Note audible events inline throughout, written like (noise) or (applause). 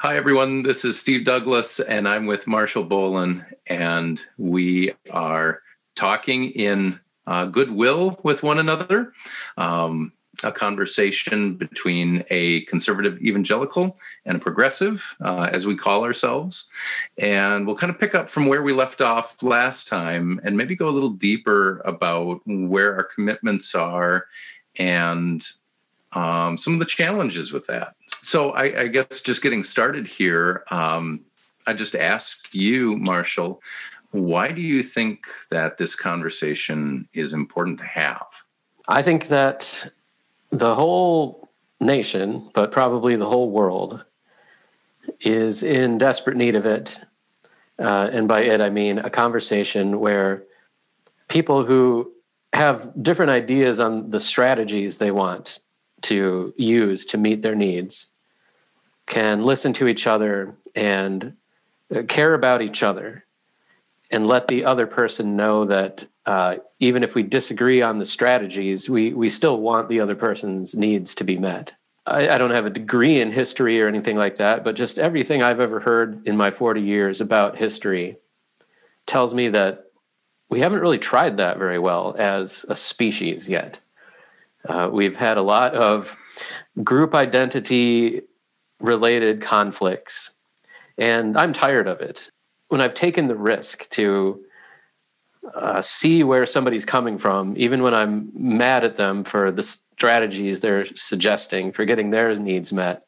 Hi, everyone. This is Steve Douglas, and I'm with Marshall Bolan, and we are talking in uh, goodwill with one another. Um, a conversation between a conservative evangelical and a progressive, uh, as we call ourselves. And we'll kind of pick up from where we left off last time and maybe go a little deeper about where our commitments are and um, some of the challenges with that. So, I, I guess just getting started here, um, I just ask you, Marshall, why do you think that this conversation is important to have? I think that the whole nation, but probably the whole world, is in desperate need of it. Uh, and by it, I mean a conversation where people who have different ideas on the strategies they want to use to meet their needs can listen to each other and uh, care about each other and let the other person know that uh, even if we disagree on the strategies, we we still want the other person's needs to be met. I, I, don't have a degree in history or anything like that, but just everything I've ever heard in my 40 years about history tells me that we haven't really tried that very well as a species yet. Uh, we've had a lot of group identity related conflicts, and I'm tired of it when I've taken the risk to uh, see where somebody's coming from, even when I'm mad at them for the strategies they're suggesting for getting their needs met,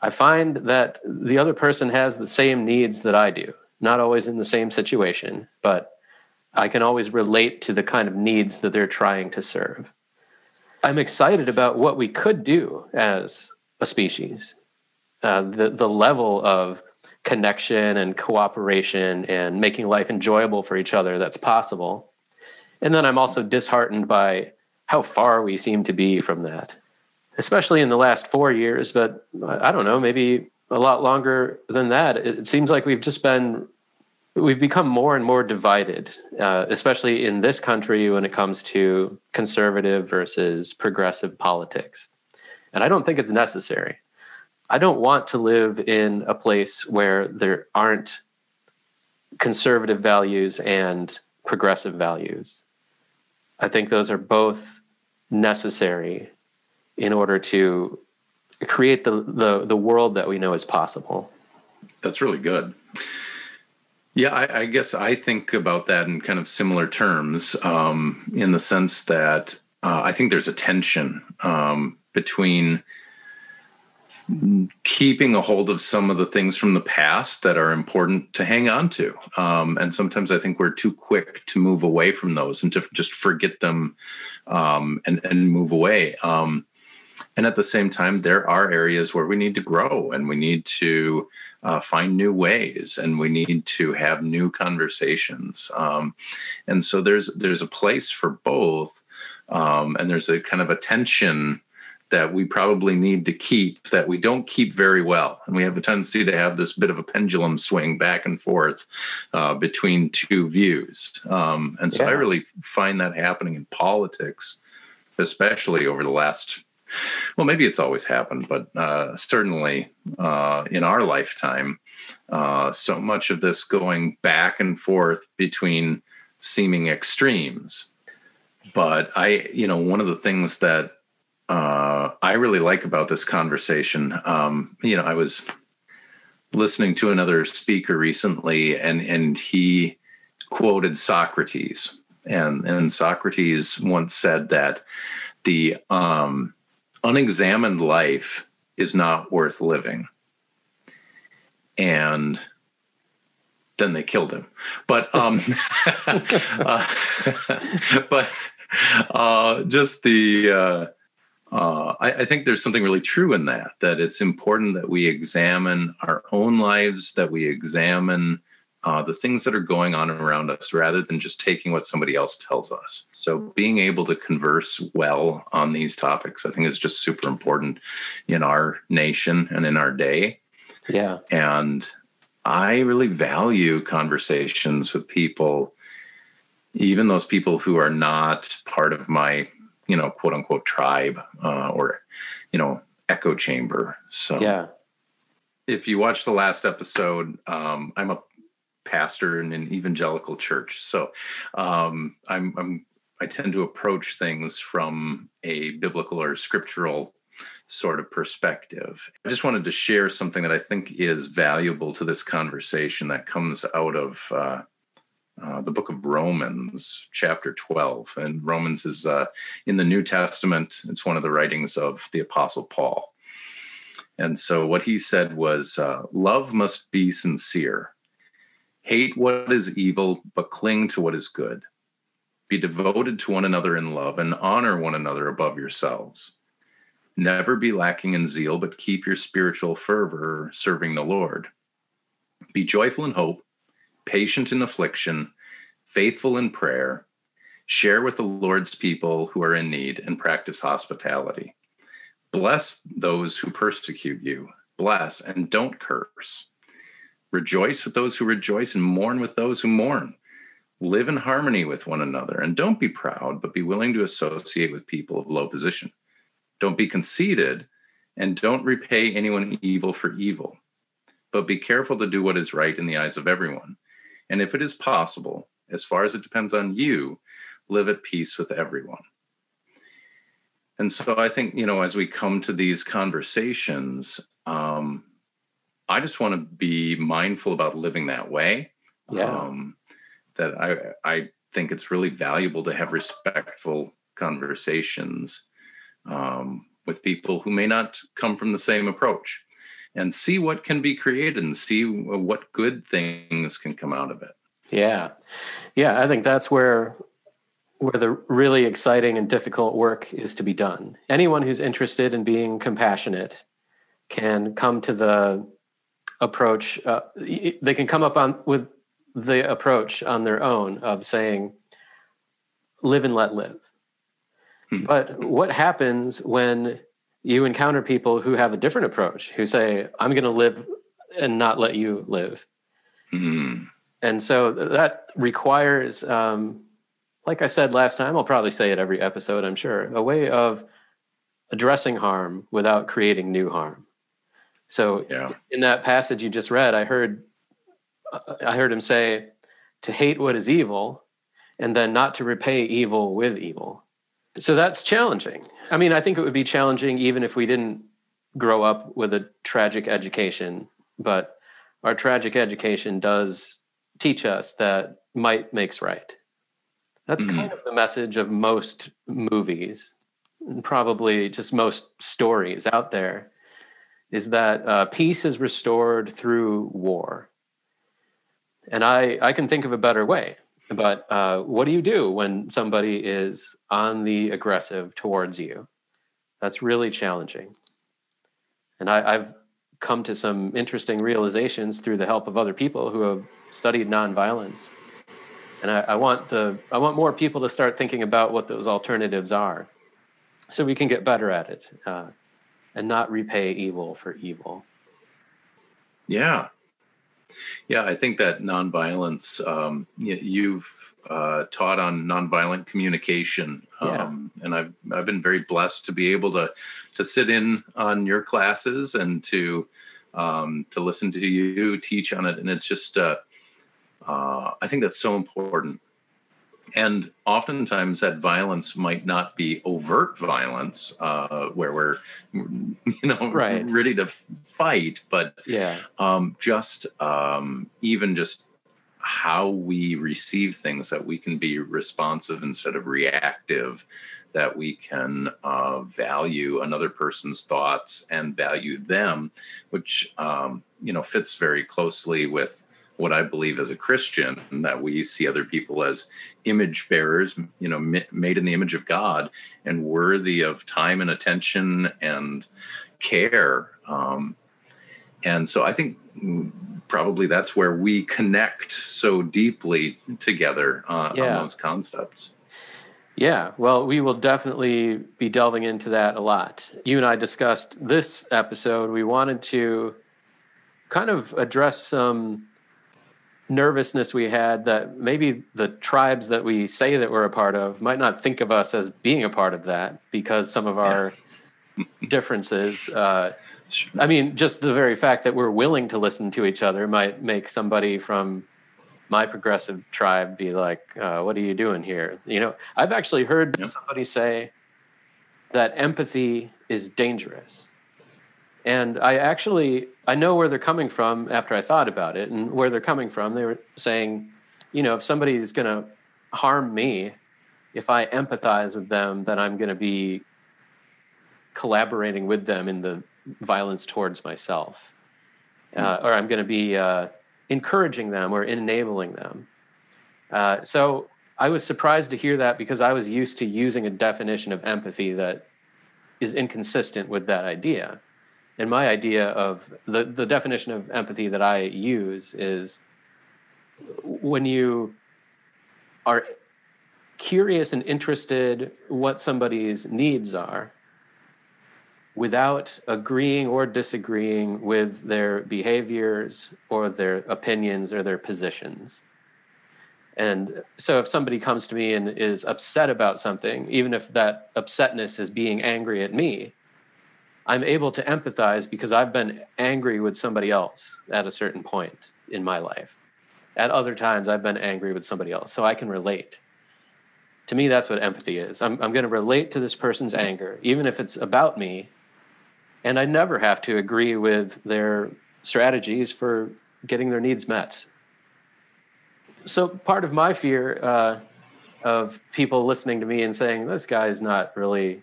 I find that the other person has the same needs that I do. Not always in the same situation, but I can always relate to the kind of needs that they're trying to serve. I'm excited about what we could do as a species. Uh, the the level of connection and cooperation and making life enjoyable for each other that's possible. And then I'm also disheartened by how far we seem to be from that, especially in the last four years. But I don't know, maybe a lot longer than that. It seems like we've just been, we've become more and more divided, uh, especially in this country when it comes to conservative versus progressive politics. And I don't think it's necessary. I don't want to live in a place where there aren't conservative values and progressive values. I think those are both necessary in order to create the, the, the world that we know is possible. That's really good. Yeah, I, I guess I think about that in kind of similar terms, um, in the sense that uh, I think there's a tension um, between keeping a hold of some of the things from the past that are important to hang on to. Um, and sometimes I think we're too quick to move away from those and to just forget them um, and, and move away. Um, and at the same time, there are areas where we need to grow and we need to uh, find new ways and we need to have new conversations. Um, and so there's there's a place for both. Um, and there's a kind of a tension that we probably need to keep that we don't keep very well. And we have a tendency to have this bit of a pendulum swing back and forth uh, between two views. Um, and so yeah. I really find that happening in politics, especially over the last, well, maybe it's always happened, but uh, certainly uh, in our lifetime, uh, so much of this going back and forth between seeming extremes. But I, you know, one of the things that uh, I really like about this conversation. Um, you know, I was listening to another speaker recently, and and he quoted Socrates, and and Socrates once said that the um, unexamined life is not worth living, and then they killed him. But um, (laughs) uh, (laughs) but uh, just the uh, I, I, think there's something really true in that, that it's important that we examine our own lives, that we examine uh, the things that are going on around us rather than just taking what somebody else tells us. So, being able to converse well on these topics, I think, is just super important in our nation and in our day. Yeah. And I really value conversations with people, even those people who are not part of my you know quote unquote tribe uh, or you know echo chamber. So yeah. if you watch the last episode, um, I'm a pastor in an evangelical church, so um, I'm, I'm I tend to approach things from a biblical or scriptural sort of perspective. I just wanted to share something that I think is valuable to this conversation that comes out of uh, uh, the book of Romans, chapter 12. And Romans is uh, in the New Testament, it's one of the writings of the Apostle Paul. And so what he said was uh, love must be sincere. Hate what is evil, but cling to what is good. Be devoted to one another in love and honor one another above yourselves. Never be lacking in zeal, but keep your spiritual fervor serving the Lord. Be joyful in hope, patient in affliction, faithful in prayer. Share with the Lord's people who are in need and practice hospitality. Bless those who persecute you. Bless and don't curse. Rejoice with those who rejoice and mourn with those who mourn. Live in harmony with one another and don't be proud, but be willing to associate with people of low position. Don't be conceited and don't repay anyone evil for evil, but be careful to do what is right in the eyes of everyone. And if it is possible, as far as it depends on you, live at peace with everyone. And so I think, you know, as we come to these conversations, um, I just want to be mindful about living that way. Yeah. Um, that I I think it's really valuable to have respectful conversations um, with people who may not come from the same approach, and see what can be created and see what good things can come out of it. Yeah, yeah, I think that's where where the really exciting and difficult work is to be done. Anyone who's interested in being compassionate can come to the approach. Uh, they can come up on with the approach on their own of saying, "Live and let live." Hmm. But what happens when you encounter people who have a different approach, who say, "I'm going to live and not let you live"? Hmm. And so that requires um, like I said last time, I'll probably say it every episode, I'm sure, a way of addressing harm without creating new harm. So yeah. in that passage you just read, I heard I heard him say to hate what is evil and then not to repay evil with evil. So that's challenging. I mean, I think it would be challenging even if we didn't grow up with a tragic education, but our tragic education does teach us that might makes right. That's mm-hmm. kind of the message of most movies, and probably just most stories out there, is that uh, peace is restored through war. And I, I can think of a better way. But uh, what do you do when somebody is on the aggressive towards you? That's really challenging. And I, I've come to some interesting realizations through the help of other people who have studied nonviolence and I, I, want the I want more people to start thinking about what those alternatives are, so we can get better at it uh, and not repay evil for evil. Yeah, yeah, I think that nonviolence. Um, you've uh, taught on nonviolent communication, um, yeah. and I've I've been very blessed to be able to to sit in on your classes and to um, to listen to you teach on it, and it's just. Uh, uh, I think that's so important. And oftentimes that violence might not be overt violence, uh, where we're, you know, right. ready to fight, but yeah, um, just um, even just how we receive things that we can be responsive instead of reactive that we can uh, value another person's thoughts and value them which um, you know fits very closely with what I believe as a Christian that we see other people as image bearers, you know, made in the image of God and worthy of time and attention and care. Um, and so I think probably that's where we connect so deeply together uh, yeah. on those concepts. Yeah, well, we will definitely be delving into that a lot. You and I discussed this episode. We wanted to kind of address some nervousness we had that maybe the tribes that we say that we're a part of might not think of us as being a part of that because some of our yeah. (laughs) differences. Uh, I mean, just the very fact that we're willing to listen to each other might make somebody from my progressive tribe be like, uh, "What are you doing here?" You know, I've actually heard somebody say that empathy is dangerous, and I actually I know where they're coming from after I thought about it, and where they're coming from. They were saying, you know, if somebody's going to harm me, if I empathize with them, then I'm going to be collaborating with them in the violence towards myself, uh, or I'm going to be uh, encouraging them or enabling them. Uh, so I was surprised to hear that because I was used to using a definition of empathy that is inconsistent with that idea. And my idea of the, the definition of empathy that I use is when you are curious and interested what somebody's needs are without agreeing or disagreeing with their behaviors or their opinions or their positions. And so if somebody comes to me and is upset about something, even if that upsetness is being angry at me, I'm able to empathize because I've been angry with somebody else at a certain point in my life. At other times, I've been angry with somebody else, so I can relate. To me, that's what empathy is. I'm, I'm going to relate to this person's anger, even if it's about me, and I never have to agree with their strategies for getting their needs met. So part of my fear uh, of people listening to me and saying this guy is not really,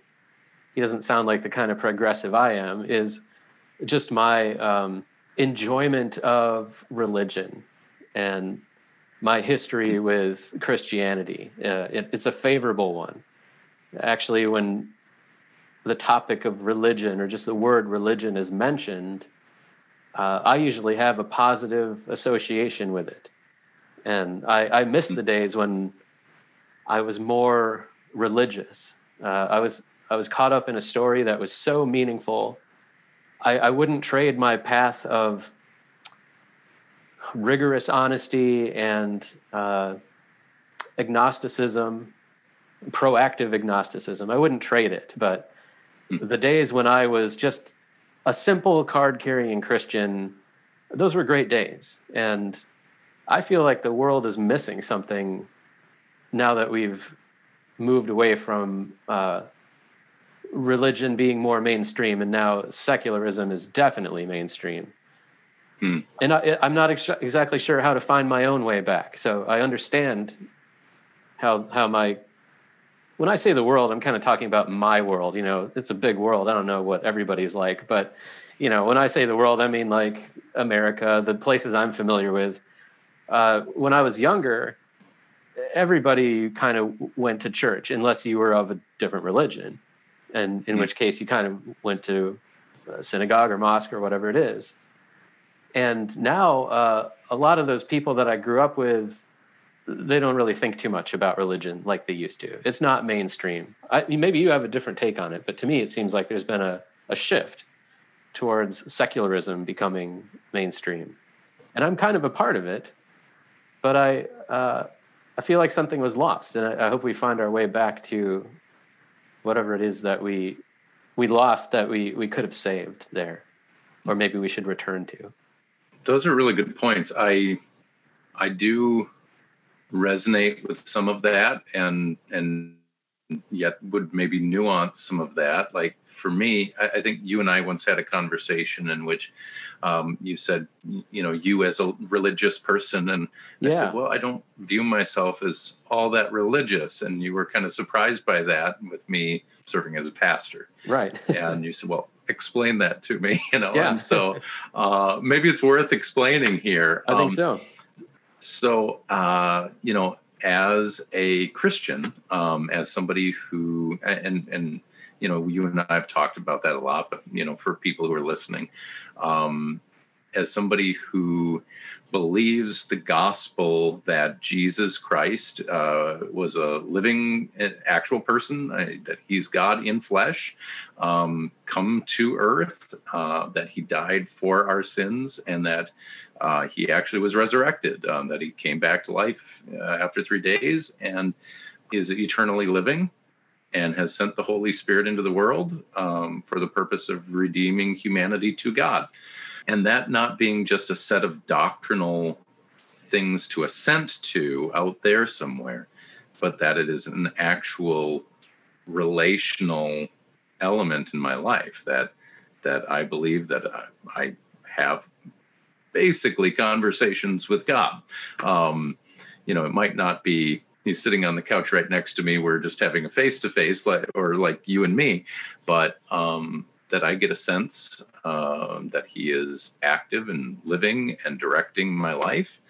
he doesn't sound like the kind of progressive I am, is just my um, enjoyment of religion and my history with Christianity. Uh, it, it's a favorable one. Actually, when the topic of religion or just the word religion is mentioned, uh, I usually have a positive association with it. And I, I miss the days when I was more religious. Uh, I was I was caught up in a story that was so meaningful. I, I wouldn't trade my path of rigorous honesty and uh, agnosticism, proactive agnosticism. I wouldn't trade it, but Hmm. the days when I was just a simple card carrying Christian, those were great days. And I feel like the world is missing something now that we've moved away from uh, religion being more mainstream and now secularism is definitely mainstream. Hmm. And I, am not ex- exactly sure how to find my own way back. So I understand how how my when I say the world, I'm kind of talking about my world. You know, it's a big world. I don't know what everybody's like, but you know, when I say the world, I mean like America, the places I'm familiar with. Uh, when I was younger, everybody kind of went to church unless you were of a different religion, and in mm-hmm. which case you kind of went to a synagogue or mosque or whatever it is. And now, uh, a lot of those people that I grew up with they don't really think too much about religion like they used to. It's not mainstream. I, maybe you have a different take on it, but to me, it seems like there's been a, a shift towards secularism becoming mainstream, and I'm kind of a part of it. But I uh, I feel like something was lost, and I, I hope we find our way back to whatever it is that we we lost that we we could have saved there, or maybe we should return to. Those are really good points. I I do resonate with some of that and and yet would maybe nuance some of that. Like for me I, I think you and i once had a conversation in which um, you said you know you as a religious person and yeah. i said well i don't view myself as all that religious. And you were kind of surprised by that with me serving as a pastor. Right. (laughs) And you said well explain that to me (laughs) you know? Yeah. and so uh, maybe it's worth explaining here. I think um, so. so, uh, you know, as a Christian, um, as somebody who, and, and, you know, you and I have talked about that a lot, but, you know, for people who are listening, um, as somebody who believes the gospel that Jesus Christ uh, was a living, actual person, uh, that he's God in flesh, um, come to earth, uh, that he died for our sins, and that uh, he actually was resurrected, um, that he came back to life uh, after three days and is eternally living and has sent the Holy Spirit into the world um, for the purpose of redeeming humanity to God. And that not being just a set of doctrinal things to assent to out there somewhere, but that it is an actual relational element in my life that that I believe that I, I have basically conversations with God. Um, you know, it might not be he's sitting on the couch right next to me. We're just having a face to face, like or like you and me, but um, that I get a sense uh, that he is active and living and directing my life,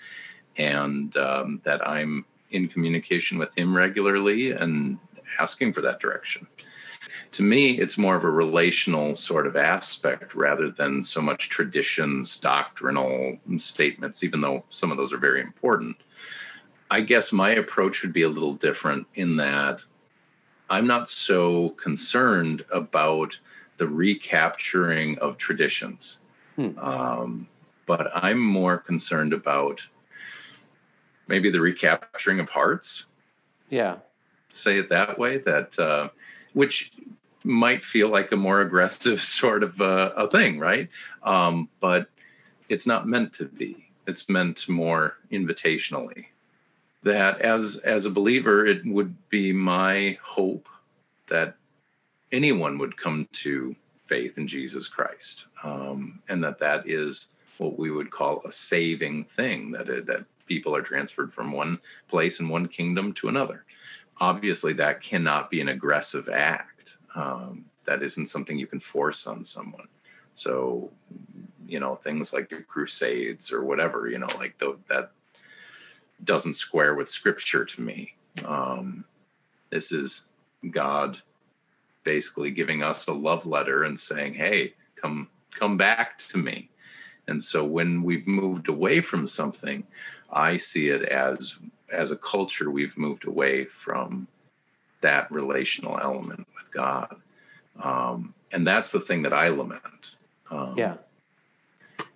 and um, that I'm in communication with him regularly and asking for that direction. To me, it's more of a relational sort of aspect rather than so much traditions, doctrinal statements, even though some of those are very important. I guess my approach would be a little different in that I'm not so concerned about the recapturing of traditions. Hmm. Um, but I'm more concerned about maybe the recapturing of hearts. Yeah. Say it that way, that uh, which might feel like a more aggressive (laughs) sort of uh, a thing, right? Um, but it's not meant to be. It's meant more invitationally that as as a believer it would be my hope that anyone would come to faith in jesus christ um, and that that is what we would call a saving thing that it, that people are transferred from one place and one kingdom to another obviously that cannot be an aggressive act um, that isn't something you can force on someone so you know things like the crusades or whatever you know like the, that doesn't square with scripture to me. Um, this is God basically giving us a love letter and saying, "Hey, come come back to me." And so when we've moved away from something, I see it as as a culture we've moved away from that relational element with God. Um, and that's the thing that I lament. Um, yeah.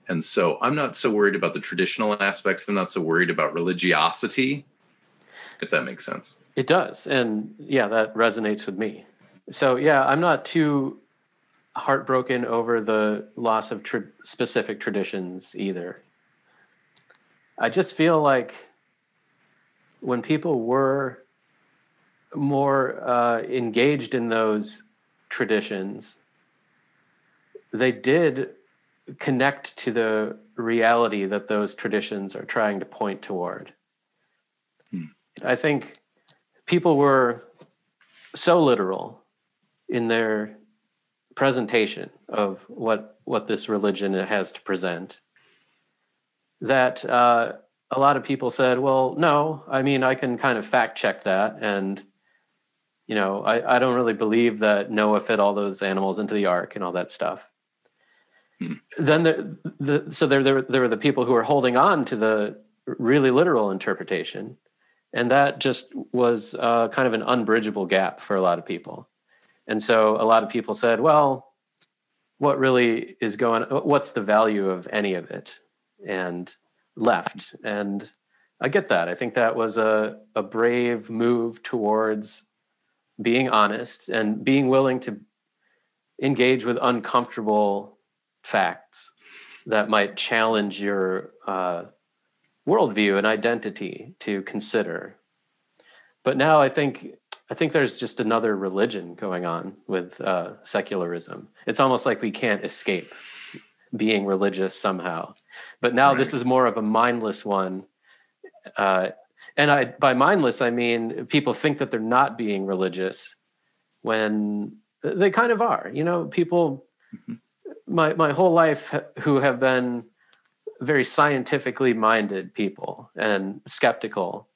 And so I'm not so worried about the traditional aspects. I'm not so worried about religiosity, if that makes sense. It does. And yeah, that resonates with me. So yeah, I'm not too heartbroken over the loss of tra- specific traditions either. I just feel like when people were more uh, engaged in those traditions, they did connect to the reality that those traditions are trying to point toward. Hmm. I think people were so literal in their presentation of what what this religion has to present that uh, a lot of people said, "Well, no, I mean, I can kind of fact check that, and you know, I, I don't really believe that Noah fit all those animals into the ark and all that stuff." Hmm. Then the, the so there, there there were the people who were holding on to the really literal interpretation, and that just was uh, kind of an unbridgeable gap for a lot of people. And so a lot of people said, "Well, what really is going? What's the value of any of it?" And left. And I get that. I think that was a a brave move towards being honest and being willing to engage with uncomfortable facts that might challenge your uh, worldview and identity to consider. But now I think I think there's just another religion going on with uh, secularism. It's almost like we can't escape being religious somehow. But now right. this is more of a mindless one. Uh, and I, by mindless, I mean people think that they're not being religious when they kind of are. You know, people mm-hmm my my whole life who have been very scientifically minded people and skeptical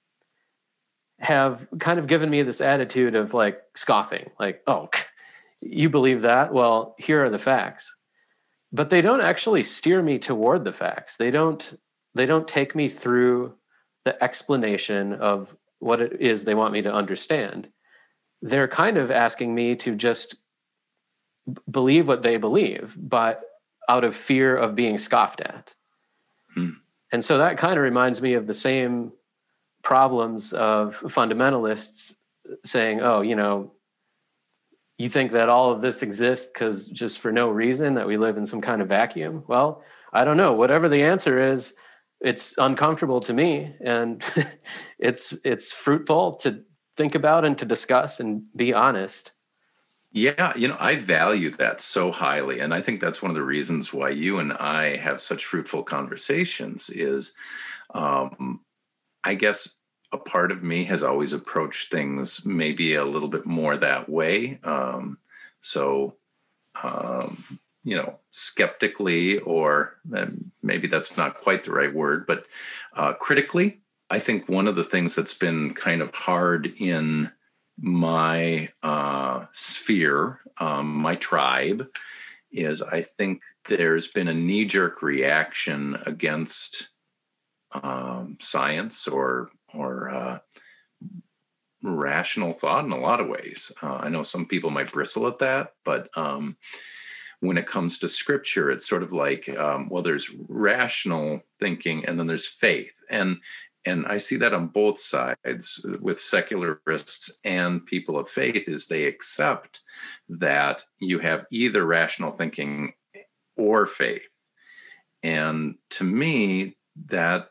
have kind of given me this attitude of like scoffing like oh (laughs) you believe that well here are the facts but they don't actually steer me toward the facts they don't they don't take me through the explanation of what it is they want me to understand they're kind of asking me to just believe what they believe, but out of fear of being scoffed at. Hmm. And so that kind of reminds me of the same problems of fundamentalists saying, oh, you know, you think that all of this exists because just for no reason that we live in some kind of vacuum? Well, I don't know. Whatever the answer is, it's uncomfortable to me, and (laughs) it's it's fruitful to think about and to discuss and be honest. Yeah, you know, I value that so highly. And I think that's one of the reasons why you and I have such fruitful conversations is um, I guess a part of me has always approached things maybe a little bit more that way. Um, so, um, you know, skeptically, or maybe that's not quite the right word, but uh, critically. I think one of the things that's been kind of hard in my uh, sphere, um, my tribe, is I think there's been a knee jerk reaction against um, science or or uh, rational thought in a lot of ways. Uh, I know some people might bristle at that, but um, when it comes to scripture, it's sort of like, um, well, there's rational thinking and then there's faith, and and I see that on both sides with secularists and people of faith is they accept that you have either rational thinking or faith. And to me, that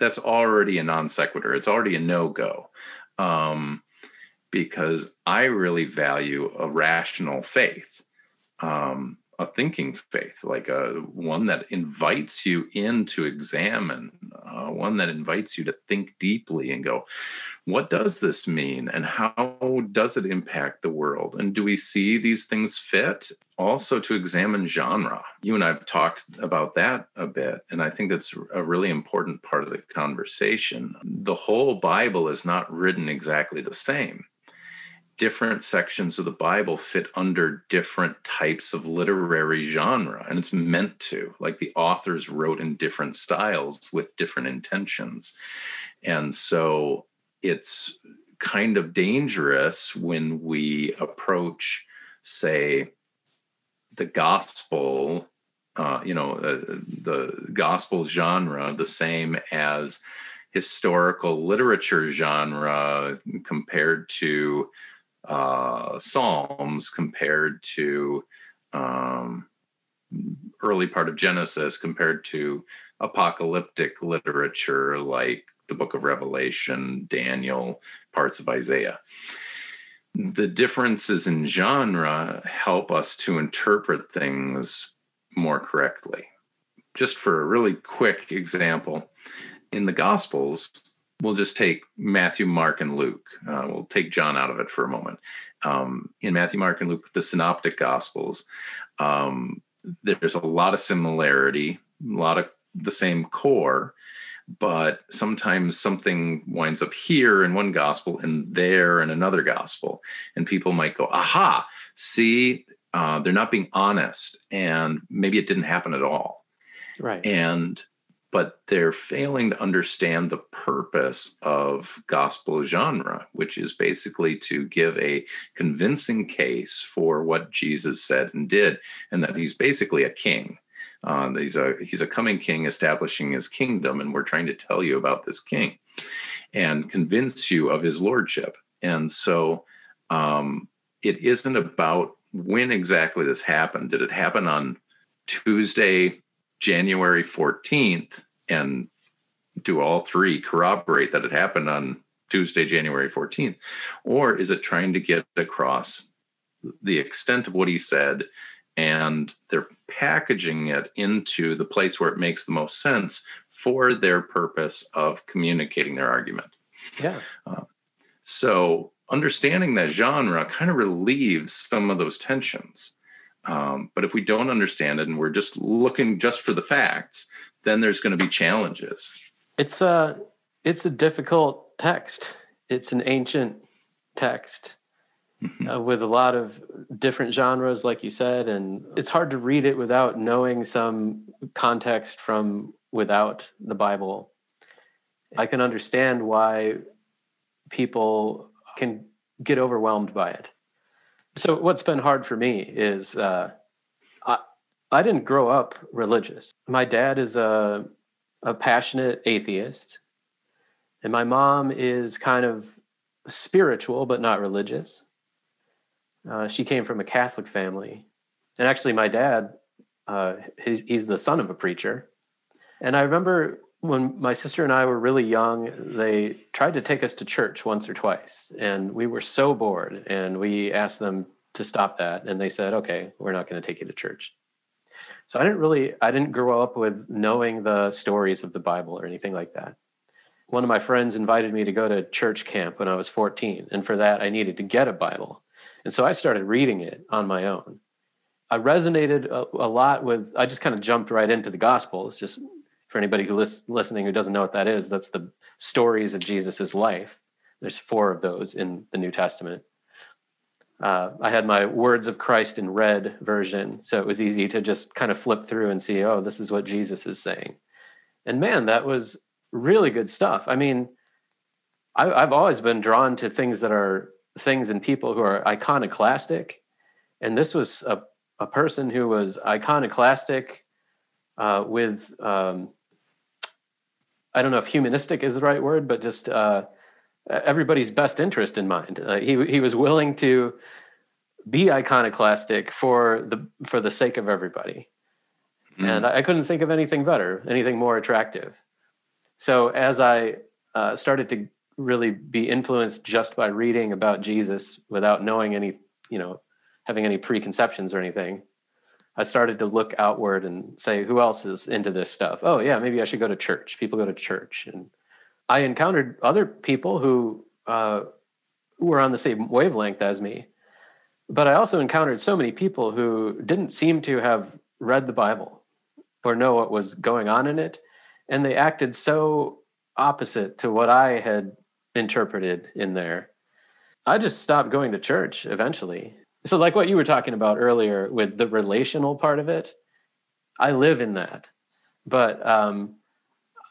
that's already a non sequitur. It's already a no go, um, because I really value a rational faith, um, a thinking faith, like a one that invites you in to examine, uh, one that invites you to think deeply and go, what does this mean, and how does it impact the world, and do we see these things fit? also to examine genre. You and I have talked about that a bit, and I think that's a really important part of the conversation. The whole Bible is not written exactly the same. Different sections of the Bible fit under different types of literary genre, and it's meant to. Like the authors wrote in different styles with different intentions. And so it's kind of dangerous when we approach, say, the gospel, uh, you know, uh, the gospel genre the same as historical literature genre compared to uh, Psalms, compared to um, early part of Genesis, compared to apocalyptic literature like the book of Revelation, Daniel, parts of Isaiah the differences in genre help us to interpret things more correctly. Just for a really quick example, in the Gospels, we'll just take Matthew, Mark, and Luke. Uh, we'll take John out of it for a moment. Um, in Matthew, Mark, and Luke, the Synoptic Gospels, um, there's a lot of similarity, a lot of the same core, but sometimes something winds up here in one gospel and there in another gospel. And people might go aha see uh, they're not being honest and maybe it didn't happen at all. Right. And but they're failing to understand the purpose of gospel genre which is basically to give a convincing case for what jesus said and did and that he's basically a king uh, he's a he's a coming king establishing his kingdom, and we're trying to tell you about this king and convince you of his lordship. And so, um, it isn't about when exactly this happened. Did it happen on Tuesday, January fourteenth, and do all three corroborate that it happened on Tuesday, January 14th? Or is it trying to get across the extent of what he said and they're packaging it into the place where it makes the most sense for their purpose of communicating their argument. Yeah. Uh, so understanding that genre kind of relieves some of those tensions. Um, but if we don't understand it and we're just looking just for the facts, then there's going to be challenges. It's a it's a difficult text. It's an ancient text mm-hmm. uh, with a lot of different genres, like you said, and it's hard to read it without knowing some context from without the Bible. I can understand why people can get overwhelmed by it. So, what's been hard for me is uh, I, I didn't grow up religious. My dad is a, a passionate atheist, and my mom is kind of spiritual but not religious. Uh, she came from a Catholic family, and actually, my dad, uh, he's, he's the son of a preacher. And I remember when my sister and I were really young, they tried to take us to church once or twice, and we were so bored. And we asked them to stop that, and they said, "Okay, we're not going to take you to church." So I didn't really, I didn't grow up with knowing the stories of the Bible or anything like that. One of my friends invited me to go to church camp when I was 14, and for that I needed to get a Bible, and so I started reading it on my own. I resonated a, a lot with. I just kind of jumped right into the Gospels, just for anybody who lis- listening who doesn't know what that is, that's the stories of Jesus's life. There's four of those in the New Testament. Uh, I had my Words of Christ in red version, so it was easy to just kind of flip through and see, oh, this is what Jesus is saying. And man, that was really good stuff. I mean, I, I've always been drawn to things that are things and people who are iconoclastic. And this was a, a person who was iconoclastic uh, with um, I don't know if humanistic is the right word, but just uh, everybody's best interest in mind. Uh, he he was willing to be iconoclastic for the for the sake of everybody, mm. and I, I, couldn't think of anything better, anything more attractive. So as I uh, started to really be influenced just by reading about Jesus without knowing any, you know, having any preconceptions or anything, I started to look outward and say, who else is into this stuff? Oh, yeah, maybe I should go to church. People go to church. And I encountered other people who uh, were on the same wavelength as me. But I also encountered so many people who didn't seem to have read the Bible or know what was going on in it. And they acted so opposite to what I had interpreted in there. I just stopped going to church eventually so, like what you were talking about earlier with the relational part of it, I live in that, but um,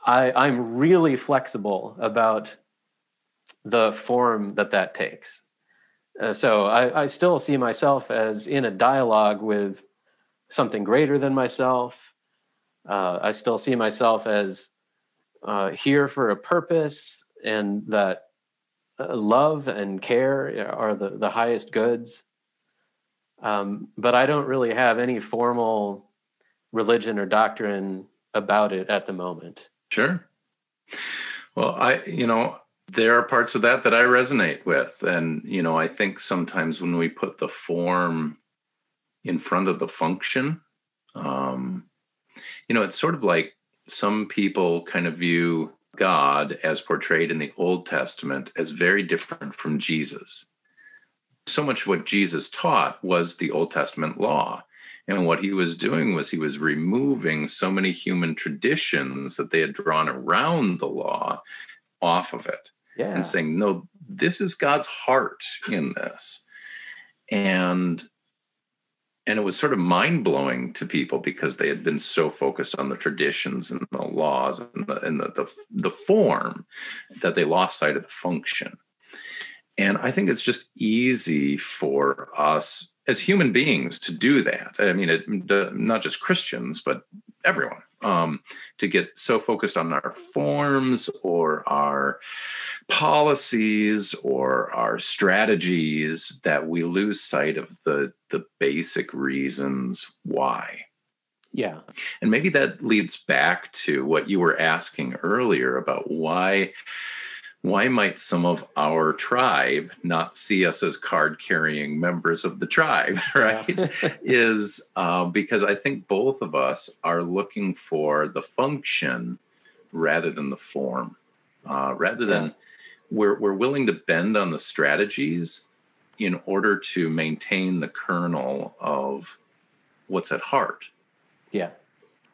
I, I'm really flexible about the form that that takes. Uh, so I, I, still see myself as in a dialogue with something greater than myself. Uh, I still see myself as uh, here for a purpose, and that uh, love and care are the, the highest goods. Um, but I don't really have any formal religion or doctrine about it at the moment. Sure. Well, I, you know, there are parts of that that I resonate with. And, you know, I think sometimes when we put the form in front of the function, um, you know, it's sort of like some people kind of view God as portrayed in the Old Testament as very different from Jesus so much of what Jesus taught was the Old Testament law. And what he was doing was he was removing so many human traditions that they had drawn around the law off of it yeah. and saying, no, this is God's heart in this. And and it was sort of mind blowing to people because they had been so focused on the traditions and the laws and the, and the, the, the form that they lost sight of the function. And I think it's just easy for us as human beings to do that. I mean, it, not just Christians, but everyone, um, to get so focused on our forms or our policies or our strategies that we lose sight of the the basic reasons why. Yeah. And maybe that leads back to what you were asking earlier about why why might some of our tribe not see us as card carrying members of the tribe (laughs) right yeah. is uh, because i think both of us are looking for the function rather than the form uh, rather than yeah. we're, we're willing to bend on the strategies in order to maintain the kernel of what's at heart yeah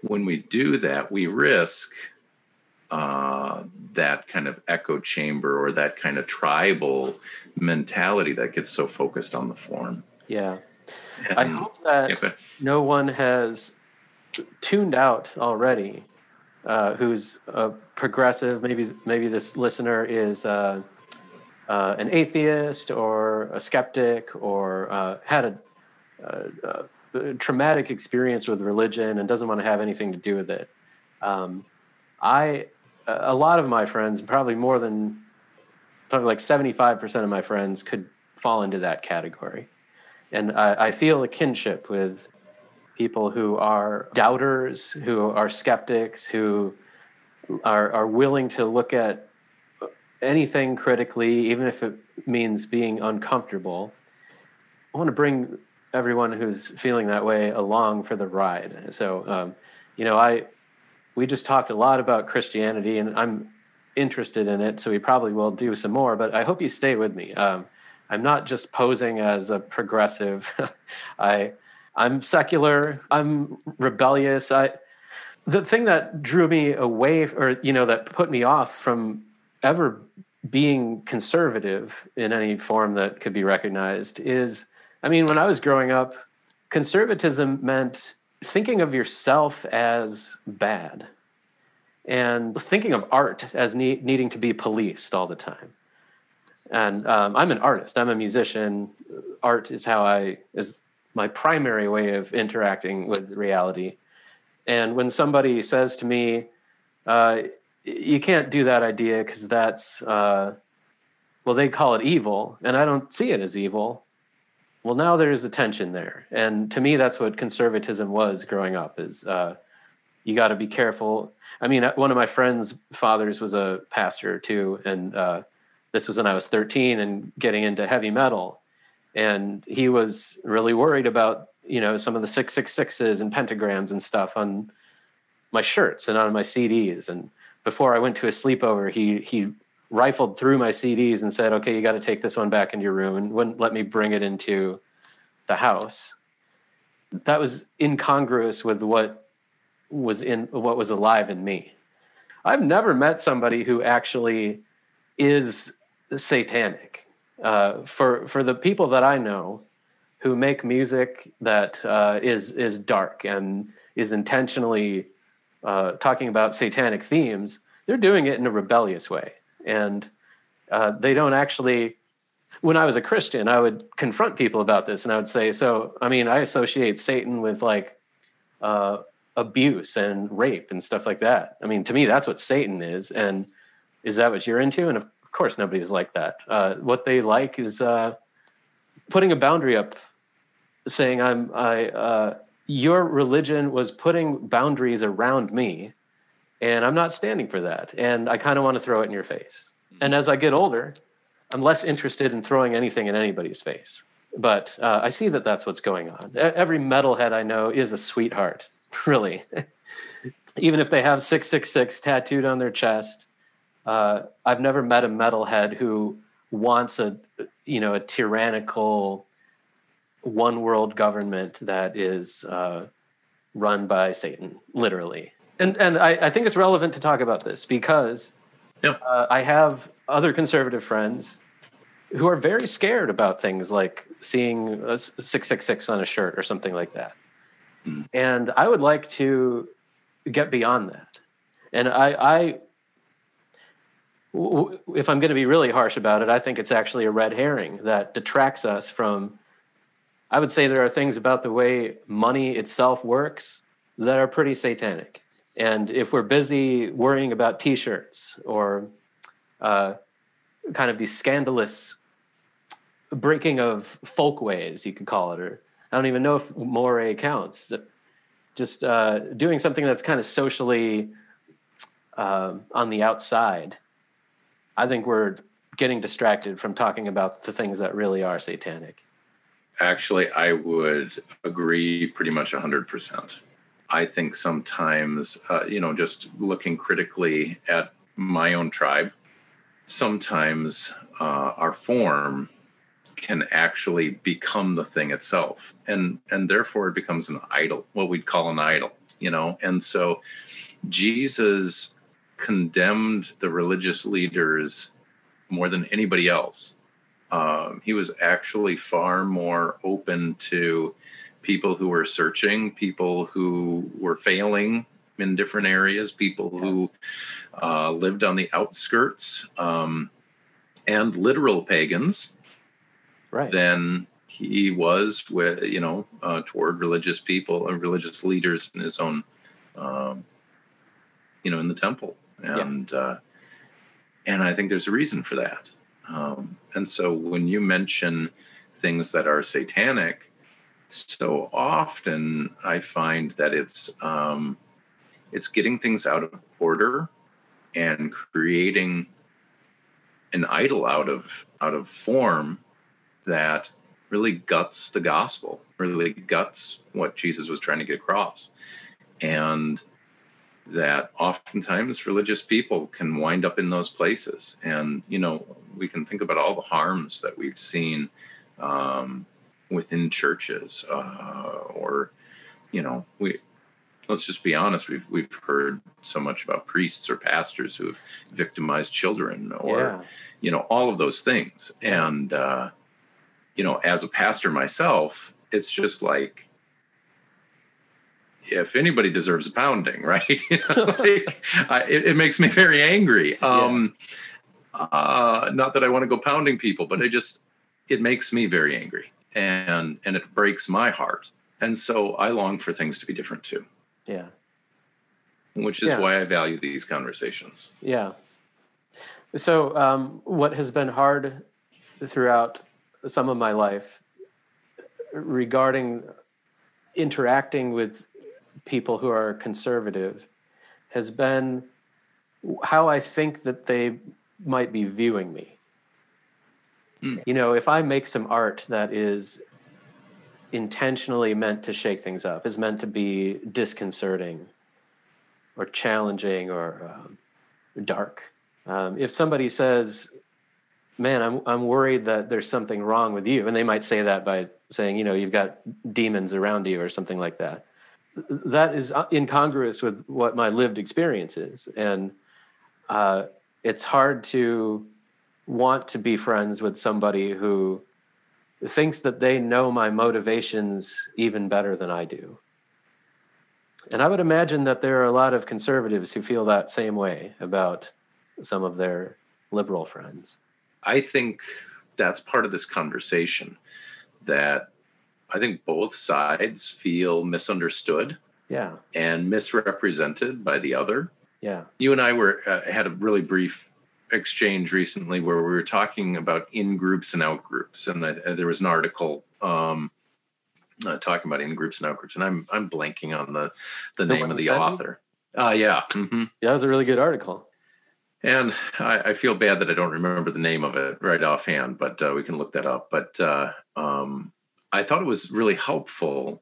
when we do that we risk uh, that kind of echo chamber or that kind of tribal mentality that gets so focused on the form. Yeah. And, I hope that yeah, no one has tuned out already uh, who's a progressive. Maybe maybe this listener is uh, uh, an atheist or a skeptic or uh, had a, a, a, traumatic experience with religion and doesn't want to have anything to do with it. Um, I a lot of my friends, probably more than probably like 75% of my friends could fall into that category. And I, I feel a kinship with people who are doubters, who are skeptics, who are, are willing to look at anything critically, even if it means being uncomfortable. I want to bring everyone who's feeling that way along for the ride. So, um, you know, I we just talked a lot about Christianity, and I'm interested in it, so we probably will do some more. But I hope you stay with me. Um, I'm not just posing as a progressive. (laughs) I I'm secular. I'm rebellious. I the thing that drew me away, or you know, that put me off from ever being conservative in any form that could be recognized is, I mean, when I was growing up, conservatism meant thinking of yourself as bad and thinking of art as ne- needing to be policed all the time. And um, I'm an artist. I'm a musician. Art is how I is my primary way of interacting with reality. And when somebody says to me, uh, "You can't do that idea because that's," uh, well, they call it evil, and I don't see it as evil. Well, now there is a tension there, and to me, that's what conservatism was growing up. Is uh, you got to be careful. I mean, one of my friends' fathers was a pastor too, and uh, this was when I was 13 and getting into heavy metal. And he was really worried about, you know, some of the 666s and pentagrams and stuff on my shirts and on my CDs. And before I went to a sleepover, he he rifled through my CDs and said, "Okay, you got to take this one back into your room," and wouldn't let me bring it into the house. That was incongruous with what was in what was alive in me. I've never met somebody who actually is satanic. Uh, for for the people that I know who make music that uh, is is dark and is intentionally uh, talking about satanic themes, they're doing it in a rebellious way, and uh, they don't actually. When I was a Christian, I would confront people about this, and I would say, "So, I mean, I associate Satan with like uh, abuse and rape and stuff like that. I mean, to me, that's what Satan is, and is that what you're into? And of course, nobody's like that. Uh, what they like is uh, putting a boundary up, saying, "I'm I." Uh, your religion was putting boundaries around me, and I'm not standing for that. And I kind of want to throw it in your face. And as I get older, I'm less interested in throwing anything in anybody's face. But uh, I see that that's what's going on. Every metalhead I know is a sweetheart, (laughs) really. (laughs) Even if they have 666 tattooed on their chest, uh, I've never met a metalhead who wants a you know a tyrannical one world government that is uh, run by Satan, literally. And and I, I, think it's relevant to talk about this because yep. uh, I have other conservative friends who are very scared about things like seeing a 666 on a shirt or something like that. Mm. And I would like to get beyond that. And I, I if I'm going to be really harsh about it, I think it's actually a red herring that detracts us from. I would say there are things about the way money itself works that are pretty satanic. And if we're busy worrying about t shirts or uh, kind of these scandalous breaking of folkways, you could call it, or I don't even know if mores counts. Just uh, doing something that's kind of socially um, on the outside I think we're getting distracted from talking about the things that really are satanic. Actually, I would agree pretty much 100%. I think sometimes, uh, you know, just looking critically at my own tribe, sometimes uh, our form can actually become the thing itself and and therefore it becomes an idol what we'd call an idol you know and so jesus condemned the religious leaders more than anybody else. Um, he was actually far more open to people who were searching, people who were failing in different areas, people yes. who uh, lived on the outskirts, um, and literal pagans. Right. Than he was with you know uh, toward religious people and religious leaders in his own, um, you know, in the temple and yeah. uh, and I think there's a reason for that. Um, and so when you mention things that are satanic, so often I find that it's um, it's getting things out of order and creating an idol out of out of form that really guts the gospel, really guts what Jesus was trying to get across. And that oftentimes religious people can wind up in those places. And, you know, we can think about all the harms that we've seen um, within churches uh, or, you know, we, let's just be honest we've we've heard so much about priests or pastors who've victimized children or yeah. you know all of those things and uh, you know as a pastor myself it's just like if anybody deserves a pounding (laughs) right you know, (laughs) like, I, it, it, makes me very angry um yeah. uh not that i want to go pounding people but it just it makes me very angry and and it breaks my heart and so i long for things to be different too yeah. Which is yeah. why I value these conversations. Yeah. So, um, what has been hard throughout some of my life regarding interacting with people who are conservative has been how I think that they might be viewing me. Mm. You know, if I make some art that is intentionally meant to shake things up, is meant to be disconcerting or challenging or um, dark. Um, if somebody says, "Man, I'm I'm worried that there's something wrong with you," and they might say that by saying, "You know, you've got demons around you" or something like that. That is uh, incongruous with what my lived experience is, and uh, it's hard to want to be friends with somebody who thinks that they know my motivations even better than I do. And I would imagine that there are a lot of conservatives who feel that same way about some of their liberal friends. I think that's part of this conversation that I think both sides feel misunderstood. Yeah. And misrepresented by the other. Yeah. You and I were uh, had a really brief exchange recently where we were talking about in groups and out groups, and I, there was an article um, uh, talking about in groups and out groups, and I'm I'm blanking on the the, the name of the author. Uh, yeah, mm-hmm. yeah, that was a really good article. And I, I, feel bad that I don't remember the name of it right offhand, but uh, we can look that up. But uh, um, I thought it was really helpful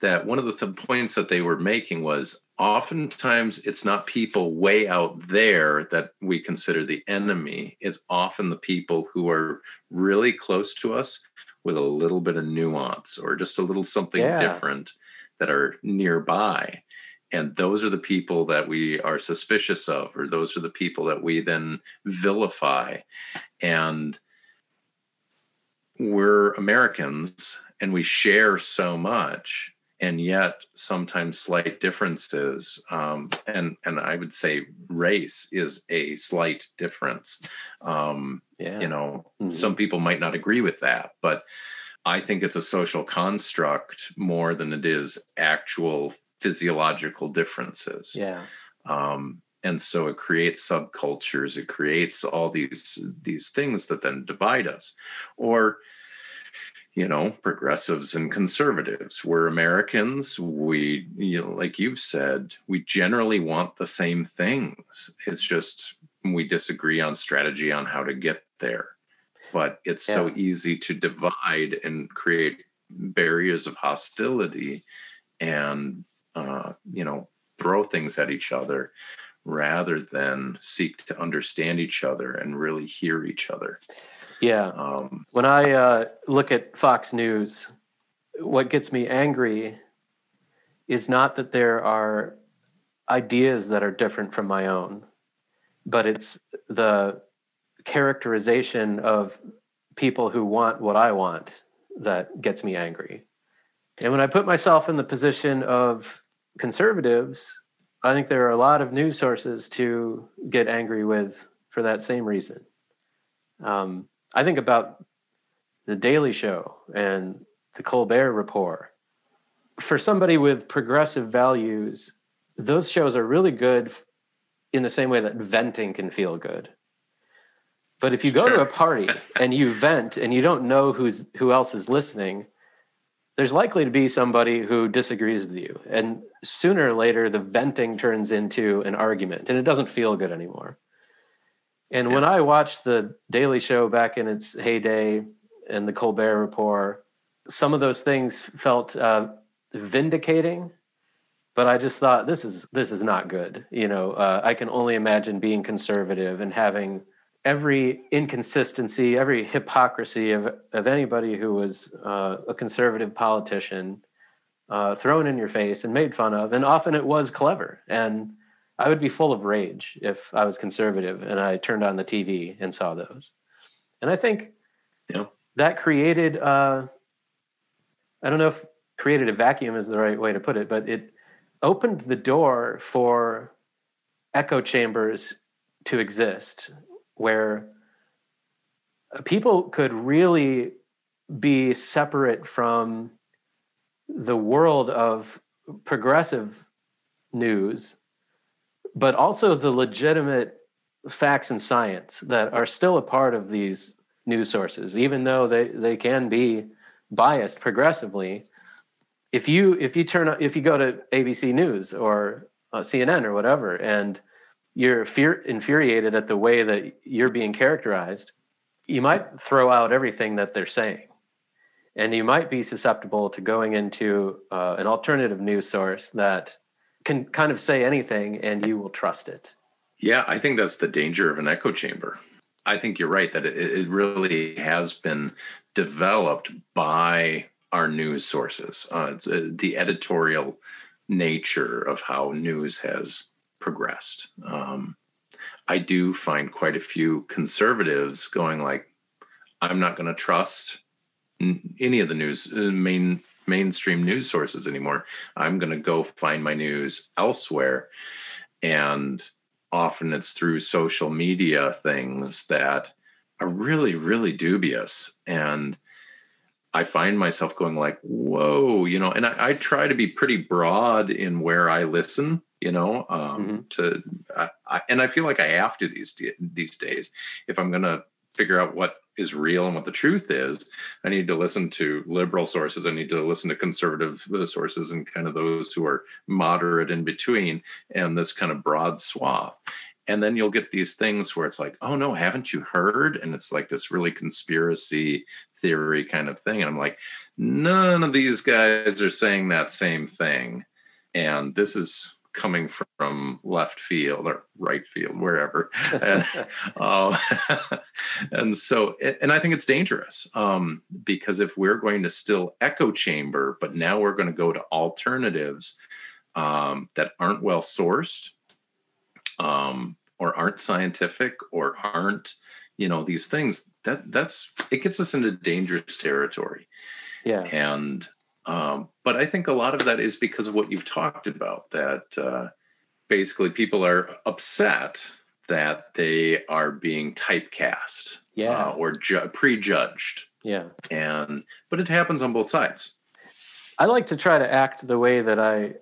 that one of the th- points that they were making was oftentimes it's not people way out there that we consider the enemy. It's often the people who are really close to us with a little bit of nuance or just a little something yeah. different that are nearby. And those are the people that we are suspicious of or those are the people that we then vilify. And we're americans and we share so much and yet sometimes slight differences um, and and i would say race is a slight difference um, yeah. you know mm-hmm. some people might not agree with that but i think it's a social construct more than it is actual physiological differences yeah um, and so it creates subcultures it creates all these these things that then divide us or you know progressives and conservatives. We're americans. We you know like you've said we generally want the same things. It's just we disagree on strategy on how to get there. But it's yeah. so easy to divide and create barriers of hostility and uh, you know throw things at each other rather than seek to understand each other and really hear each other yeah. Um, when I uh, look at Fox News, what gets me angry is not that there are ideas that are different from my own, but it's the characterization of people who want what I want that gets me angry. And when I put myself in the position of conservatives, I think there are a lot of news sources to get angry with for that same reason. Um, I think about the Daily Show and the Colbert Report. For somebody with progressive values, those shows are really good in the same way that venting can feel good. But if you go sure. to a party (laughs) and you vent and you don't know who's who else is listening, there's likely to be somebody who disagrees with you. And sooner or later, the venting turns into an argument and it doesn't feel good anymore. And yeah. when I watched The Daily Show back in its heyday and The Colbert Report, some of those things felt uh, vindicating. But I just thought this is this is not good. You know, uh, I can only imagine being conservative and having every inconsistency, every hypocrisy of, of anybody who was uh, a conservative politician uh, thrown in your face and made fun of. And often it was clever. And I would be full of rage if I was conservative and I turned on the TV and saw those. And I think that created, uh, I don't know if created a vacuum is the right way to put it, but it opened the door for echo chambers to exist where people could really be separate from the world of progressive news, but also the legitimate facts and science that are still a part of these news sources, even though they, they can be biased progressively. If you if you turn if you go to ABC News or uh, CNN or whatever, and you're fear, infuriated at the way that you're being characterized, you might throw out everything that they're saying. And you might be susceptible to going into uh, an alternative news source that can kind of say anything and you will trust it. Yeah, I think that's the danger of an echo chamber. I think you're right that it, it really has been developed by our news sources. Uh, uh, the editorial nature of how news has progressed. Um, I do find quite a few conservatives going like, I'm not going to trust any of the news uh, main mainstream news sources anymore. I'm going to go find my news elsewhere, and often it's through social media things that are really really dubious and I find myself going like, whoa, you know, and I, I, try to be pretty broad in where I listen, you know, um, mm-hmm. to, I, I, and I feel like I have to these, these days, if I'm going to figure out what is real and what the truth is, I need to listen to liberal sources. I need to listen to conservative uh, sources and kind of those who are moderate in between and this kind of broad swath. And then you'll get these things where it's like oh no haven't you heard? And it's like this really conspiracy theory kind of thing. And i'm like none of these guys are saying that same thing. And this is coming from left field or right field wherever. (laughs) And, uh, (laughs) and so and i think it's dangerous um, because if we're going to still echo chamber but now we're going to go to alternatives um, that aren't well sourced um, or aren't scientific or aren't you know these things that that's it gets us into dangerous territory. Yeah. And um, but i think a lot of that is because of what you've talked about that uh, basically people are upset that they are being typecast yeah. uh, or ju- prejudged. Yeah. And but it happens on both sides. I like to try to act the way that i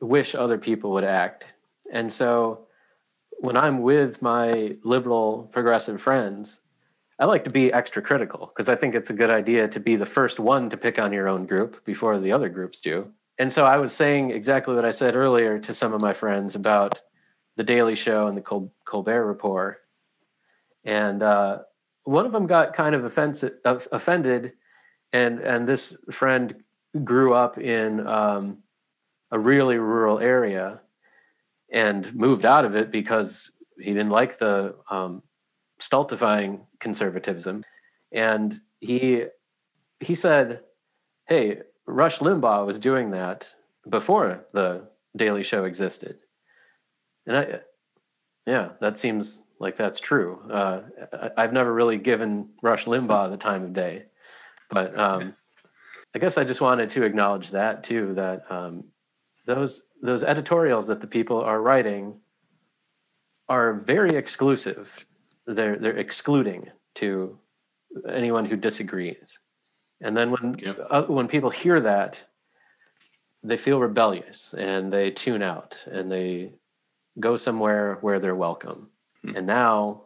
wish other people would act. And so when I'm with my liberal progressive friends, I like to be extra critical because I think it's a good idea to be the first one to pick on your own group before the other groups do. And so I was saying exactly what I said earlier to some of my friends about the Daily Show and the Col- Colbert Report. And uh, one of them got kind of offensive, offended, and and this friend grew up in um, a really rural area, and moved out of it because he didn't like the um, stultifying conservatism. And he he said, "Hey, Rush Limbaugh was doing that before the Daily Show existed." And I, yeah, that seems like that's true. Uh, I've never really given Rush Limbaugh the time of day, but um, I guess I just wanted to acknowledge that too. That um, those those editorials that the people are writing are very exclusive. They're they're excluding to anyone who disagrees. And then when yep. uh, when people hear that, they feel rebellious and they tune out and they go somewhere where they're welcome. Hmm. And now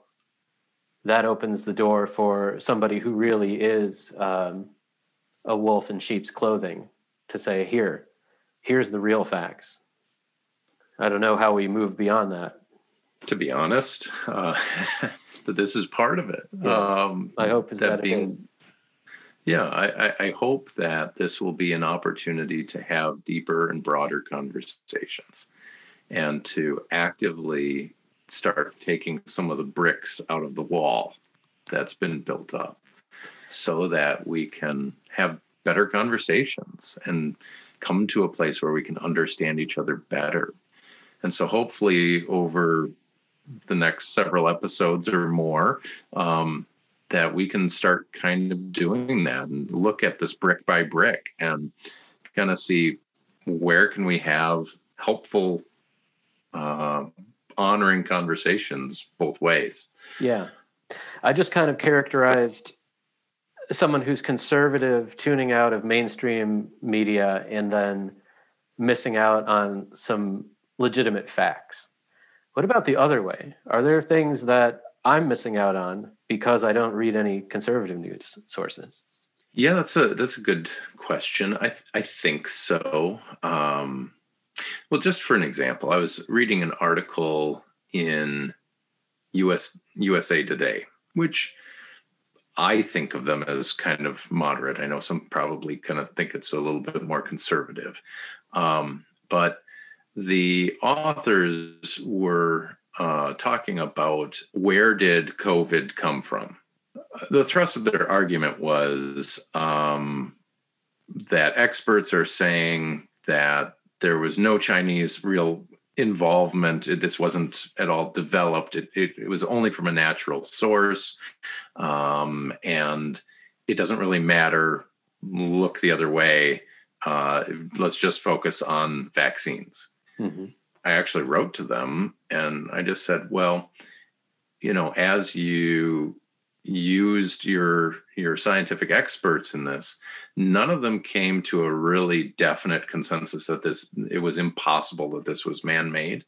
that opens the door for somebody who really is um, a wolf in sheep's clothing to say, here, here's the real facts. I don't know how we move beyond that. To be honest, uh, (laughs) that this is part of it. Yeah. Um, I hope is that, that being, Yeah, I, I hope that this will be an opportunity to have deeper and broader conversations and to actively start taking some of the bricks out of the wall that's been built up so that we can have better conversations and come to a place where we can understand each other better. And so, hopefully, over the next several episodes or more, um, that we can start kind of doing that and look at this brick by brick and kind of see where can we have helpful uh, honoring conversations both ways. Yeah. I just kind of characterized someone who's conservative tuning out of mainstream media and then missing out on some legitimate facts. What about the other way? Are there things that I'm missing out on because I don't read any conservative news sources? Yeah, that's a that's a good question. I I think so. Um, well, just for an example, I was reading an article in US USA Today, which I think of them as kind of moderate. I know some probably kind of think it's a little bit more conservative. Um, but the authors were uh, talking about where did COVID come from? The thrust of their argument was um, that experts are saying that there was no Chinese real involvement. This wasn't at all developed. It, it, it was only from a natural source. Um, and it doesn't really matter. Look the other way. Uh, let's just focus on vaccines. Mm-hmm. I actually wrote to them and I just said, well, you know, as you used your your scientific experts in this none of them came to a really definite consensus that this it was impossible that this was man-made.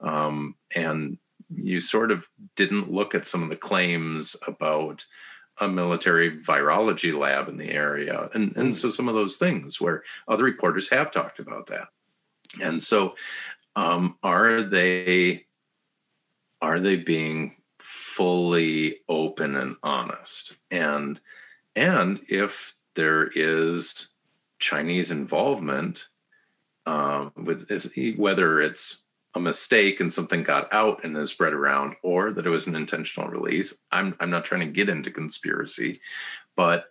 Um, and you sort of didn't look at some of the claims about a military virology lab in the area. And and so some of those things where other reporters have talked about that and so um, are they are they being fully open and honest? And and if there is chinese involvement um, with whether it's a mistake and something got out and has spread around or that it was an intentional release i'm i'm not trying to get into conspiracy but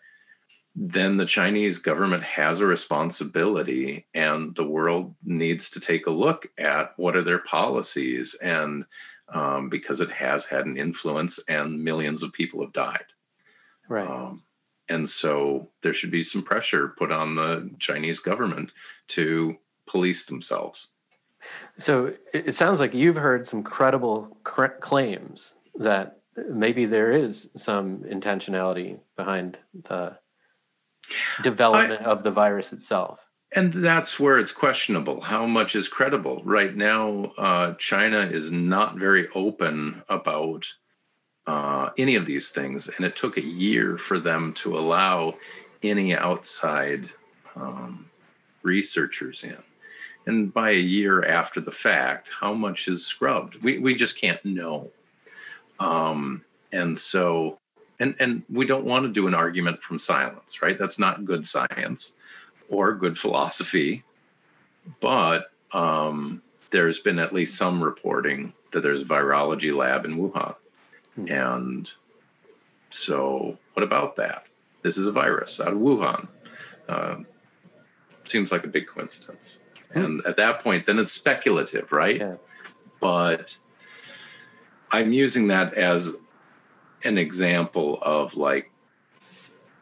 then the Chinese government has a responsibility, and the world needs to take a look at what are their policies and um, because it has had an influence and millions of people have died. Right. Um, and so there should be some pressure put on the Chinese government to police themselves. So it sounds like you've heard some credible claims that maybe there is some intentionality behind the development I, of the virus itself. And that's where it's questionable. How much is credible? Right now uh, china is not very open about uh, any of these things and it took a year for them to allow any outside um, researchers in. And by a year after the fact how much is scrubbed? We, we just can't know. Um, and so and and we don't want to do an argument from silence right that's not good science or good philosophy, but um, there's been at least some reporting that there's a virology lab in Wuhan. Hmm. And so, what about that? This is a virus out of Wuhan. Uh, seems like a big coincidence. Hmm. And at that point, then it's speculative, right? Yeah. But I'm using that as an example of like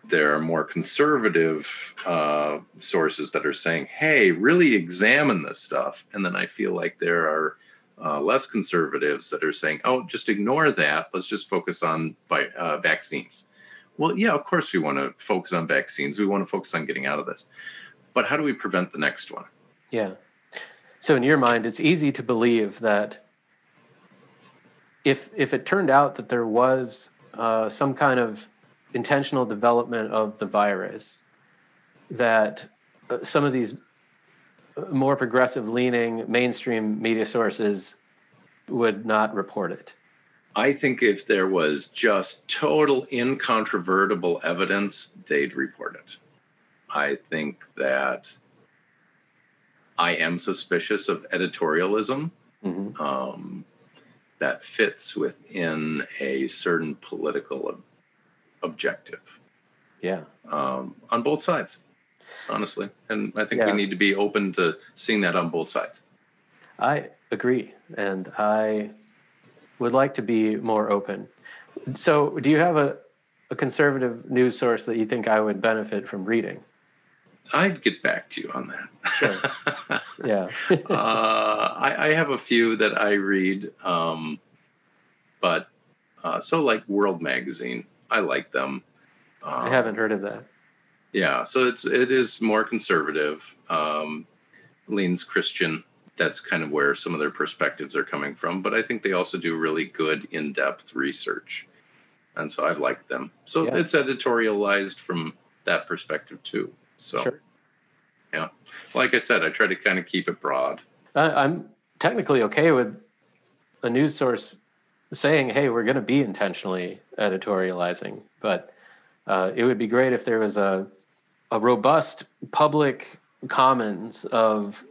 there are more conservative uh, sources that are saying, hey, really examine this stuff. And then I feel like there are uh, less conservatives that are saying, oh, just ignore that. Let's just focus on uh, vaccines. Well, yeah, of course we want to focus on vaccines. We want to focus on getting out of this. But how do we prevent the next one? Yeah. So in your mind, it's easy to believe that if if it turned out that there was uh, some kind of intentional development of the virus that uh, some of these uh, more progressive leaning mainstream media sources would not report it. I think if there was just total incontrovertible evidence, they'd report it. I think that I am suspicious of editorialism mm-hmm. um, that fits within a certain political ob- objective. Yeah. Um, on both sides, honestly. And I think yeah. we need to be open to seeing that on both sides. I agree. And I would like to be more open. So, do you have a, a conservative news source that you think I would benefit from reading? I'd get back to you on that. Sure. (laughs) yeah. uh, I, I, have a few that I read, um, but uh, so like World Magazine, I like them. Um, I haven't heard of that. Yeah, so it's it is more conservative, um, leans Christian. That's kind of where some of their perspectives are coming from. But I think they also do really good in depth research, and so I like them. So yeah. it's editorialized from that perspective too. So, sure. yeah, like I said, I try to kind of keep it broad. Uh, I'm technically okay with a news source saying, "Hey, we're going to be intentionally editorializing," but uh, it would be great if there was a a robust public commons of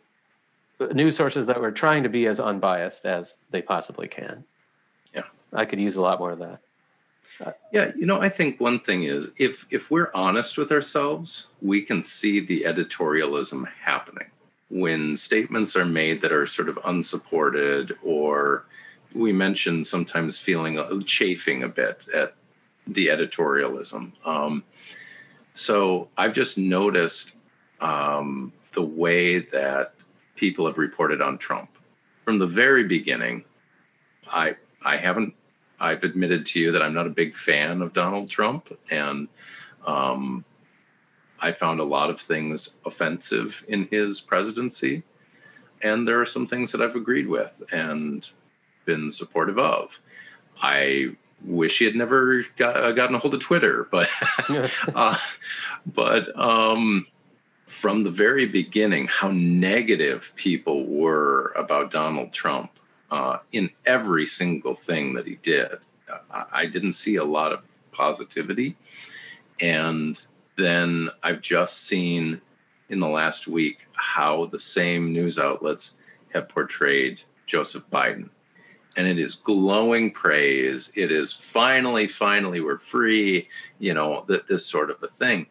news sources that were trying to be as unbiased as they possibly can. Yeah, I could use a lot more of that yeah, you know, I think one thing is if if we're honest with ourselves, we can see the editorialism happening when statements are made that are sort of unsupported or we mentioned sometimes feeling chafing a bit at the editorialism. Um, so I've just noticed um, the way that people have reported on Trump from the very beginning. I I haven't I've admitted to you that I'm not a big fan of Donald Trump, and um, I found a lot of things offensive in his presidency. And there are some things that I've agreed with and been supportive of. I wish he had never got, uh, gotten a hold of Twitter, but (laughs) uh, but um, from the very beginning, how negative people were about Donald Trump uh, in every single thing that he did. Uh, I didn't see a lot of positivity. And then I've just seen in the last week how the same news outlets have portrayed Joseph Biden. And it is glowing praise. It is finally, finally, we're free, you know, th- this sort of a thing.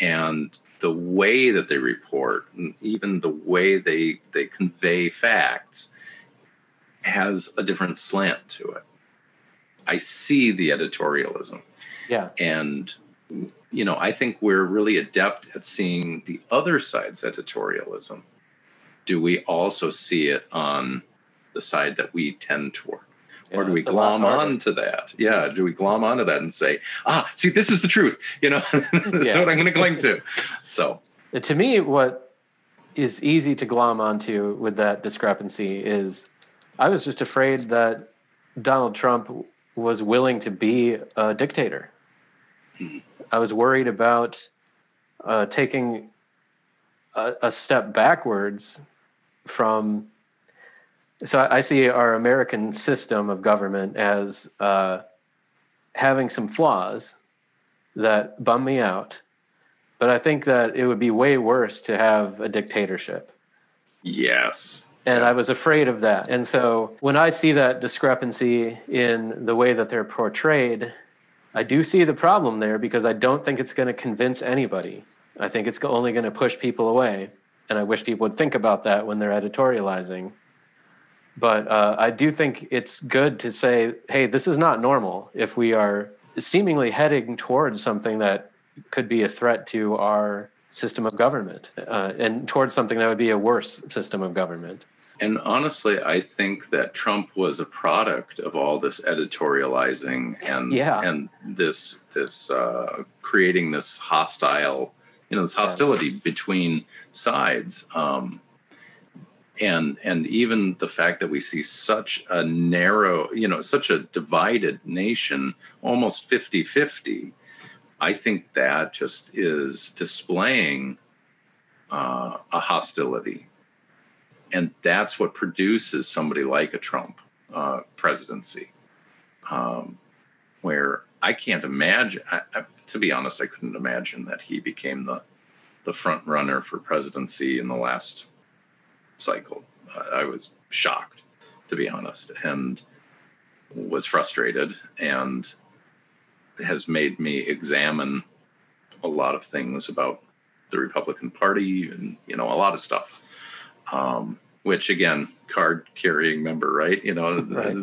And the way that they report, and even the way they, they convey facts, has a different slant to it. I see the editorialism. Yeah. And you know, I think we're really adept at seeing the other side's editorialism. Do we also see it on the side that we tend toward? Yeah, or do we glom on to that? Yeah, do we glom onto that and say, ah, see, this is the truth? (laughs) You know, (laughs) that's yeah. what I'm going to cling to. (laughs) So, to me, what is easy to glom onto with that discrepancy is I was just afraid that Donald Trump was willing to be a dictator. I was worried about uh, taking a, a, step backwards from. So I, I, see our American system of government as uh, having some flaws that bum me out, but I think that it would be way worse to have a dictatorship. Yes. And I was afraid of that. And so when I see that discrepancy in the way that they're portrayed, I do see the problem there because I don't think it's going to convince anybody. I think it's only going to push people away. And I wish people would think about that when they're editorializing. But uh, I do think it's good to say, hey, this is not normal if we are seemingly heading towards something that could be a threat to our system of government uh, and towards something that would be a worse system of government. And honestly, I think that Trump was a product of all this editorializing and yeah. and this this uh, creating this hostile, you know, this hostility yeah. between sides. Um, and and even the fact that we see such a narrow you know such a divided nation almost 50 50 i think that just is displaying uh, a hostility and that's what produces somebody like a trump uh, presidency um, where i can't imagine I, I, to be honest i couldn't imagine that he became the the front runner for presidency in the last cycle. I was shocked, to be honest, and was frustrated and has made me examine a lot of things about the Republican Party and you know a lot of stuff. Um, which again, card carrying member, right? You know, (laughs) right.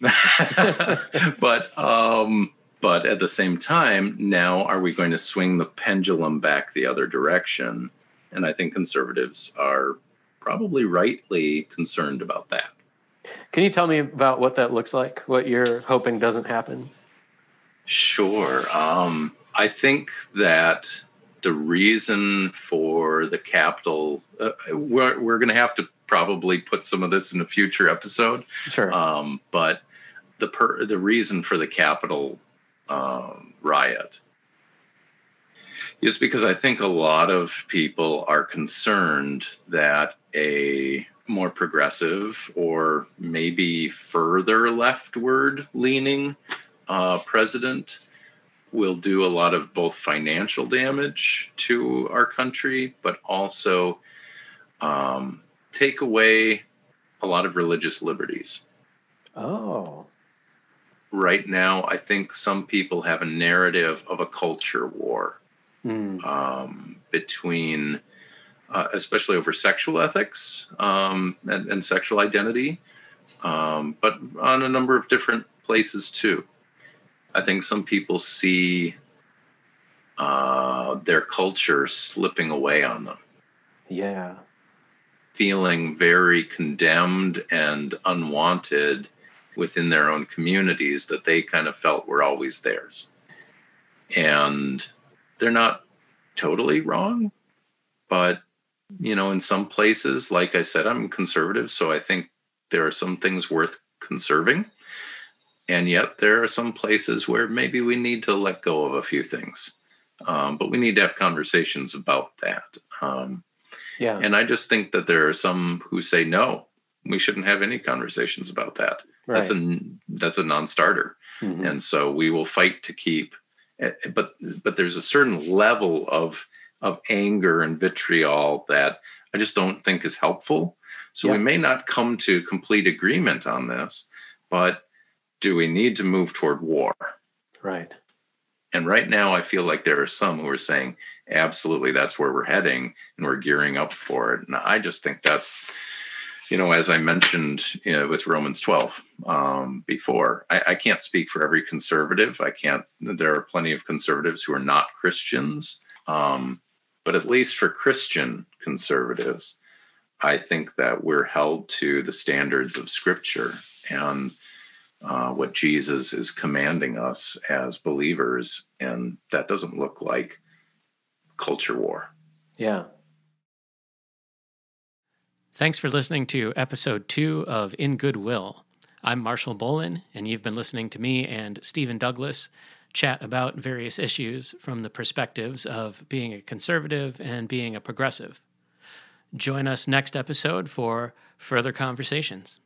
(laughs) but um, but at the same time, now are we going to swing the pendulum back the other direction? And I think conservatives are probably rightly concerned about that. Can you tell me about what that looks like? What you're hoping doesn't happen? Sure. Um, I think that the reason for the Capitol, uh, we're, we're going to have to probably put some of this in a future episode. Sure. Um, but the per, the reason for the Capitol um, riot is because I think a lot of people are concerned that a more progressive or maybe further leftward leaning uh, president will do a lot of both financial damage to our country, but also um, take away a lot of religious liberties. Oh. Right now, I think some people have a narrative of a culture war mm. um, between, uh, especially over sexual ethics um, and, and, sexual identity, um, but on a number of different places too. I think some people see uh, their culture slipping away on them. Yeah. Feeling very condemned and unwanted within their own communities that they kind of felt were always theirs. And they're not totally wrong, but you know, in some places, like I said, I'm conservative, so I think there are some things worth conserving. And yet, there are some places where maybe we need to let go of a few things. Um, but we need to have conversations about that. Um, yeah. And I just think that there are some who say no, we shouldn't have any conversations about that. Right. That's a that's a non-starter, mm-hmm. and so we will fight to keep Eh, but but there's a certain level of of anger and vitriol that I just don't think is helpful. So yeah. we may not come to complete agreement on this, but do we need to move toward war? Right. And right now, I feel like there are some who are saying, absolutely, that's where we're heading and we're gearing up for it. And I just think that's you know, as I mentioned you know, with Romans 12 um, before, I, I, can't speak for every conservative. I can't, there are plenty of conservatives who are not Christians. Um, but at least for Christian conservatives, I think that we're held to the standards of Scripture and uh, what Jesus is commanding us as believers. And that doesn't look like culture war. Yeah. Thanks for listening to episode two of In Goodwill. I'm Marshall Bolin, and you've been listening to me and Stephen Douglas chat about various issues from the perspectives of being a conservative and being a progressive. Join us next episode for further conversations.